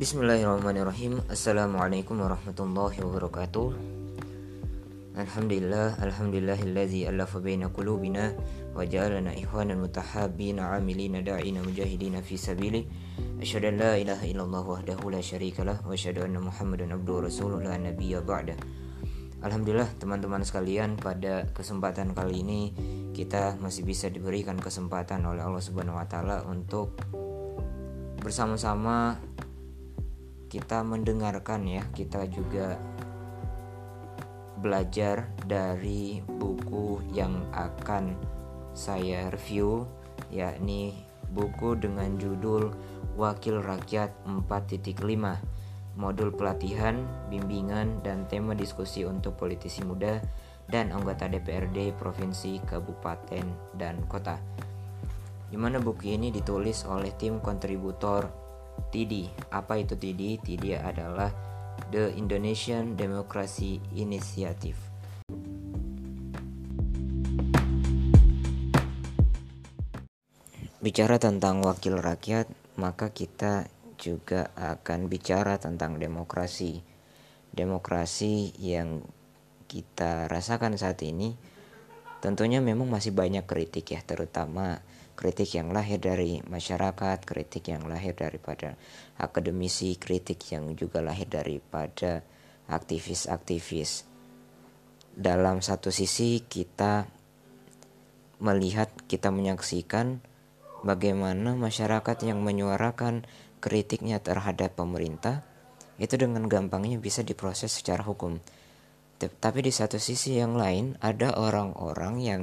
Bismillahirrahmanirrahim. Assalamualaikum warahmatullahi wabarakatuh. Alhamdulillah Alhamdulillahillazi alafa baina qulubina Wa ja'alana ikhwanan mutahabina Amilina da'ina mujahidina fi sabili Asyhadu an la ilaha illallah wahdahu la syarikalah Wa asyhadu anna muhammadan abduhu rasuluh la nabiyya ba'da Alhamdulillah teman-teman sekalian pada kesempatan kali ini kita masih bisa diberikan kesempatan oleh Allah Subhanahu wa taala untuk bersama-sama kita mendengarkan ya, kita juga belajar dari buku yang akan saya review yakni buku dengan judul Wakil Rakyat 4.5 modul pelatihan, bimbingan, dan tema diskusi untuk politisi muda dan anggota DPRD provinsi, kabupaten, dan kota. Di mana buku ini ditulis oleh tim kontributor TIDI. Apa itu TIDI? TIDI adalah The Indonesian Democracy Initiative. Bicara tentang wakil rakyat, maka kita juga akan bicara tentang demokrasi. Demokrasi yang kita rasakan saat ini tentunya memang masih banyak kritik ya, terutama kritik yang lahir dari masyarakat, kritik yang lahir daripada akademisi, kritik yang juga lahir daripada aktivis-aktivis. Dalam satu sisi kita melihat, kita menyaksikan bagaimana masyarakat yang menyuarakan kritiknya terhadap pemerintah itu dengan gampangnya bisa diproses secara hukum. Tapi di satu sisi yang lain ada orang-orang yang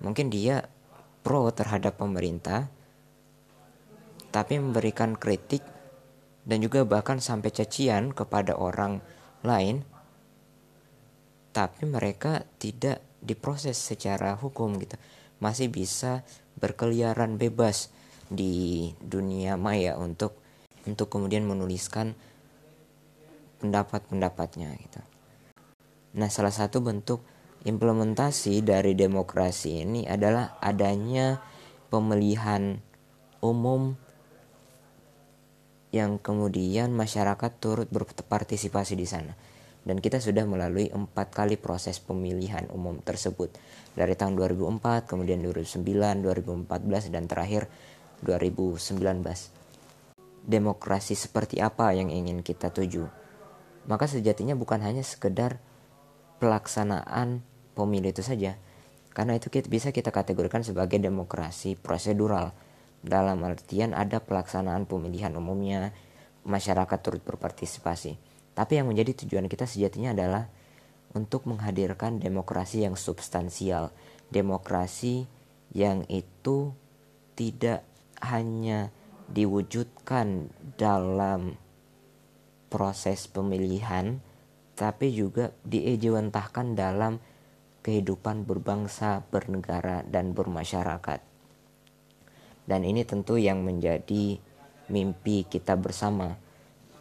mungkin dia pro terhadap pemerintah, tapi memberikan kritik dan juga bahkan sampai cacian kepada orang lain, tapi mereka tidak diproses secara hukum gitu, masih bisa berkeliaran bebas di dunia maya untuk untuk kemudian menuliskan pendapat-pendapatnya gitu. Nah, salah satu bentuk implementasi dari demokrasi ini adalah adanya pemilihan umum yang kemudian masyarakat turut berpartisipasi di sana. Dan kita sudah melalui empat kali proses pemilihan umum tersebut. Dari tahun 2004 kemudian 2009 2014 dan terakhir 2019 demokrasi seperti apa yang ingin kita tuju? Maka sejatinya bukan hanya sekedar pelaksanaan pemilu itu saja. Karena itu kita bisa kita kategorikan sebagai demokrasi prosedural. Dalam artian ada pelaksanaan pemilihan umumnya, masyarakat turut berpartisipasi. Tapi yang menjadi tujuan kita sejatinya adalah untuk menghadirkan demokrasi yang substansial, demokrasi yang itu tidak hanya diwujudkan dalam proses pemilihan tapi juga diejawantahkan dalam kehidupan berbangsa, bernegara, dan bermasyarakat. Dan ini tentu yang menjadi mimpi kita bersama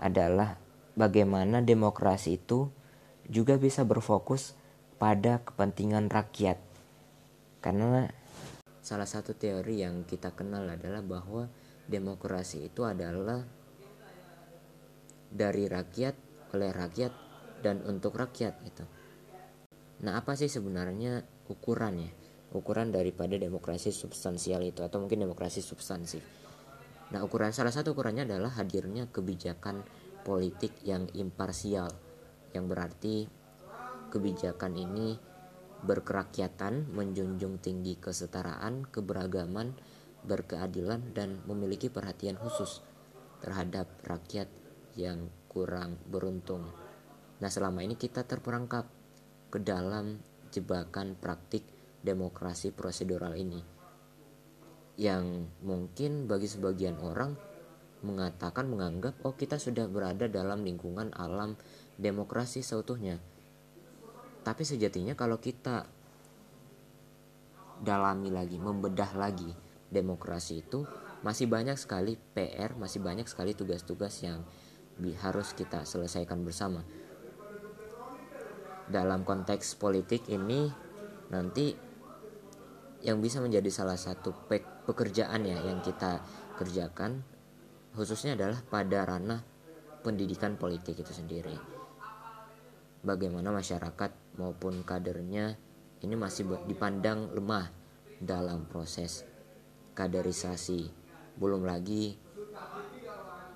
adalah bagaimana demokrasi itu juga bisa berfokus pada kepentingan rakyat. Karena salah satu teori yang kita kenal adalah bahwa demokrasi itu adalah dari rakyat oleh rakyat dan untuk rakyat gitu. Nah, apa sih sebenarnya ukurannya? Ukuran daripada demokrasi substansial itu atau mungkin demokrasi substansif. Nah, ukuran salah satu ukurannya adalah hadirnya kebijakan politik yang imparsial yang berarti kebijakan ini berkerakyatan, menjunjung tinggi kesetaraan, keberagaman, berkeadilan dan memiliki perhatian khusus terhadap rakyat yang kurang beruntung. Nah, selama ini kita terperangkap ke dalam jebakan praktik demokrasi prosedural ini. Yang mungkin bagi sebagian orang mengatakan menganggap oh kita sudah berada dalam lingkungan alam demokrasi seutuhnya. Tapi sejatinya kalau kita dalami lagi, membedah lagi demokrasi itu masih banyak sekali PR, masih banyak sekali tugas-tugas yang harus kita selesaikan bersama dalam konteks politik ini nanti yang bisa menjadi salah satu pekerjaan ya yang kita kerjakan khususnya adalah pada ranah pendidikan politik itu sendiri. Bagaimana masyarakat maupun kadernya ini masih dipandang lemah dalam proses kaderisasi. Belum lagi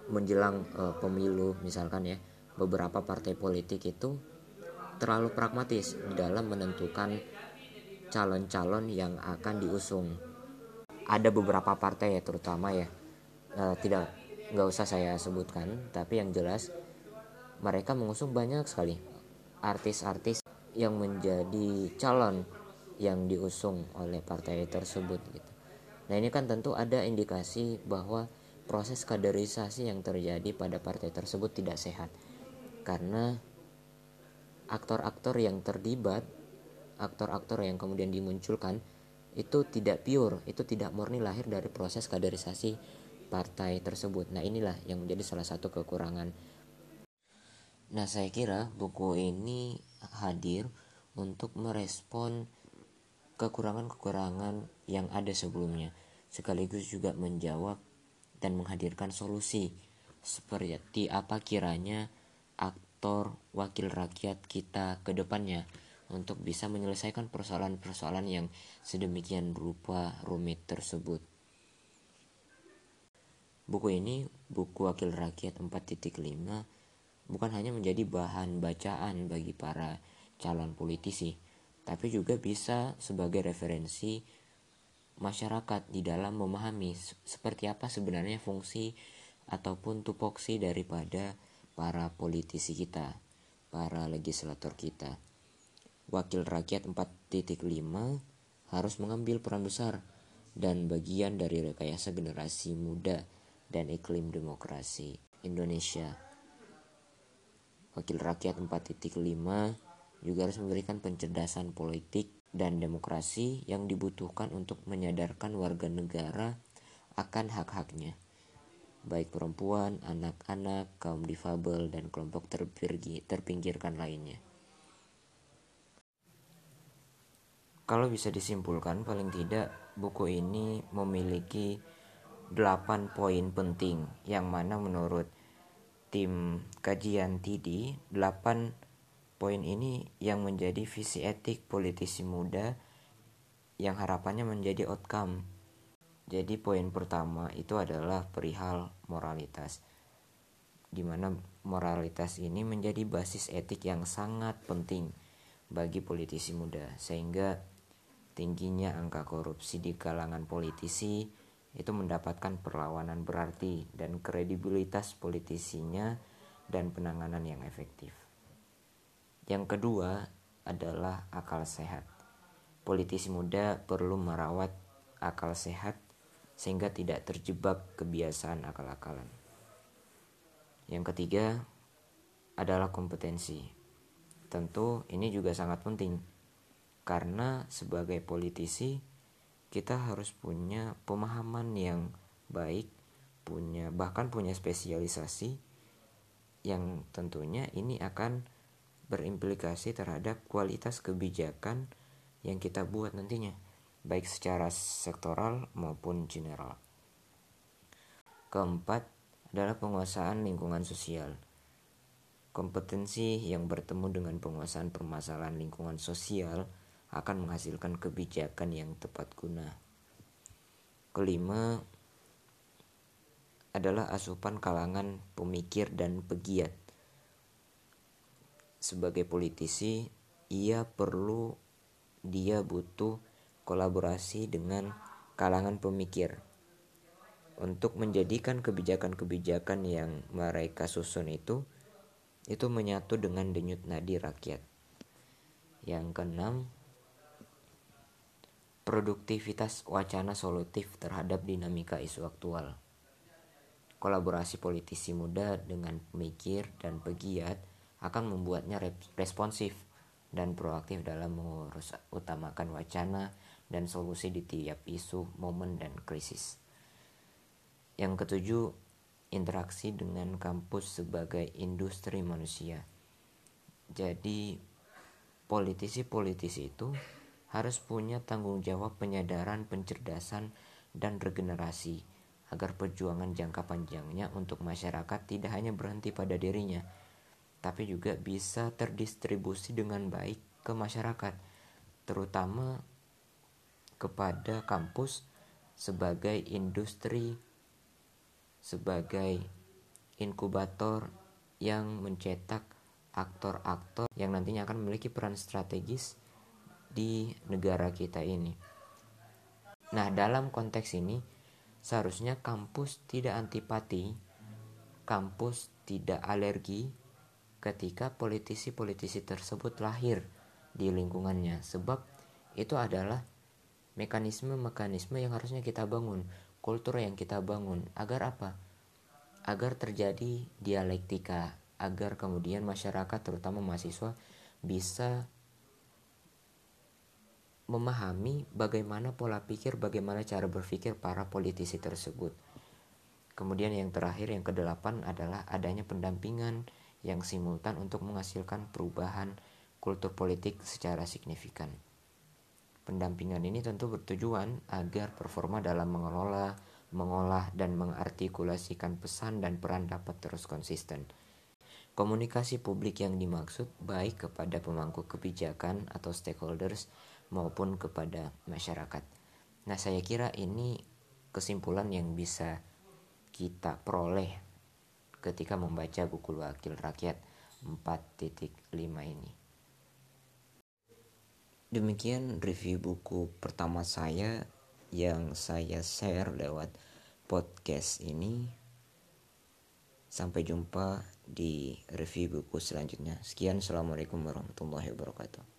menjelang uh, pemilu misalkan ya, beberapa partai politik itu terlalu pragmatis dalam menentukan calon-calon yang akan diusung. Ada beberapa partai ya terutama ya, uh, tidak nggak usah saya sebutkan, tapi yang jelas mereka mengusung banyak sekali artis-artis yang menjadi calon yang diusung oleh partai tersebut gitu. Nah ini kan tentu ada indikasi bahwa proses kaderisasi yang terjadi pada partai tersebut tidak sehat karena aktor-aktor yang terlibat, aktor-aktor yang kemudian dimunculkan itu tidak pure, itu tidak murni lahir dari proses kaderisasi partai tersebut. Nah inilah yang menjadi salah satu kekurangan. Nah saya kira buku ini hadir untuk merespon kekurangan-kekurangan yang ada sebelumnya, sekaligus juga menjawab dan menghadirkan solusi seperti apa kiranya wakil rakyat kita ke depannya untuk bisa menyelesaikan persoalan-persoalan yang sedemikian berupa rumit tersebut. Buku ini, buku Wakil Rakyat 4.5, bukan hanya menjadi bahan bacaan bagi para calon politisi, tapi juga bisa sebagai referensi masyarakat di dalam memahami seperti apa sebenarnya fungsi ataupun tupoksi daripada para politisi kita, para legislator kita. Wakil rakyat 4.5 harus mengambil peran besar dan bagian dari rekayasa generasi muda dan iklim demokrasi Indonesia. Wakil rakyat 4.5 juga harus memberikan pencerdasan politik dan demokrasi yang dibutuhkan untuk menyadarkan warga negara akan hak-haknya, baik perempuan, anak-anak, kaum difabel, dan kelompok terpinggirkan lainnya. Kalau bisa disimpulkan, paling tidak buku ini memiliki 8 poin penting yang mana menurut tim kajian TIDI 8 Poin ini yang menjadi visi etik politisi muda yang harapannya menjadi outcome. Jadi poin pertama itu adalah perihal moralitas. Di mana moralitas ini menjadi basis etik yang sangat penting bagi politisi muda sehingga tingginya angka korupsi di kalangan politisi itu mendapatkan perlawanan berarti dan kredibilitas politisinya dan penanganan yang efektif. Yang kedua adalah akal sehat. Politisi muda perlu merawat akal sehat sehingga tidak terjebak kebiasaan akal-akalan. Yang ketiga adalah kompetensi. Tentu ini juga sangat penting karena sebagai politisi kita harus punya pemahaman yang baik, punya bahkan punya spesialisasi yang tentunya ini akan berimplikasi terhadap kualitas kebijakan yang kita buat nantinya, baik secara sektoral maupun general. Keempat adalah penguasaan lingkungan sosial. Kompetensi yang bertemu dengan penguasaan permasalahan lingkungan sosial akan menghasilkan kebijakan yang tepat guna. Kelima adalah asupan kalangan pemikir dan pegiat sebagai politisi ia perlu dia butuh kolaborasi dengan kalangan pemikir untuk menjadikan kebijakan-kebijakan yang mereka susun itu itu menyatu dengan denyut nadi rakyat. Yang keenam, produktivitas wacana solutif terhadap dinamika isu aktual. Kolaborasi politisi muda dengan pemikir dan pegiat akan membuatnya responsif dan proaktif dalam mengurus utamakan wacana dan solusi di tiap isu, momen, dan krisis. Yang ketujuh, interaksi dengan kampus sebagai industri manusia. Jadi, politisi-politisi itu harus punya tanggung jawab penyadaran, pencerdasan, dan regenerasi agar perjuangan jangka panjangnya untuk masyarakat tidak hanya berhenti pada dirinya, tapi juga bisa terdistribusi dengan baik ke masyarakat, terutama kepada kampus sebagai industri, sebagai inkubator yang mencetak aktor-aktor yang nantinya akan memiliki peran strategis di negara kita ini. Nah, dalam konteks ini, seharusnya kampus tidak antipati, kampus tidak alergi ketika politisi-politisi tersebut lahir di lingkungannya, sebab itu adalah mekanisme-mekanisme yang harusnya kita bangun, kultur yang kita bangun, agar apa? Agar terjadi dialektika, agar kemudian masyarakat, terutama mahasiswa, bisa memahami bagaimana pola pikir, bagaimana cara berpikir para politisi tersebut. Kemudian yang terakhir yang kedelapan adalah adanya pendampingan yang simultan untuk menghasilkan perubahan kultur politik secara signifikan. Pendampingan ini tentu bertujuan agar performa dalam mengelola, mengolah, dan mengartikulasikan pesan dan peran dapat terus konsisten. Komunikasi publik yang dimaksud baik kepada pemangku kebijakan atau stakeholders maupun kepada masyarakat. Nah, saya kira ini kesimpulan yang bisa kita peroleh ketika membaca buku Wakil Rakyat 4.5 ini. Demikian review buku pertama saya yang saya share lewat podcast ini. Sampai jumpa di review buku selanjutnya. Sekian, Assalamualaikum warahmatullahi wabarakatuh.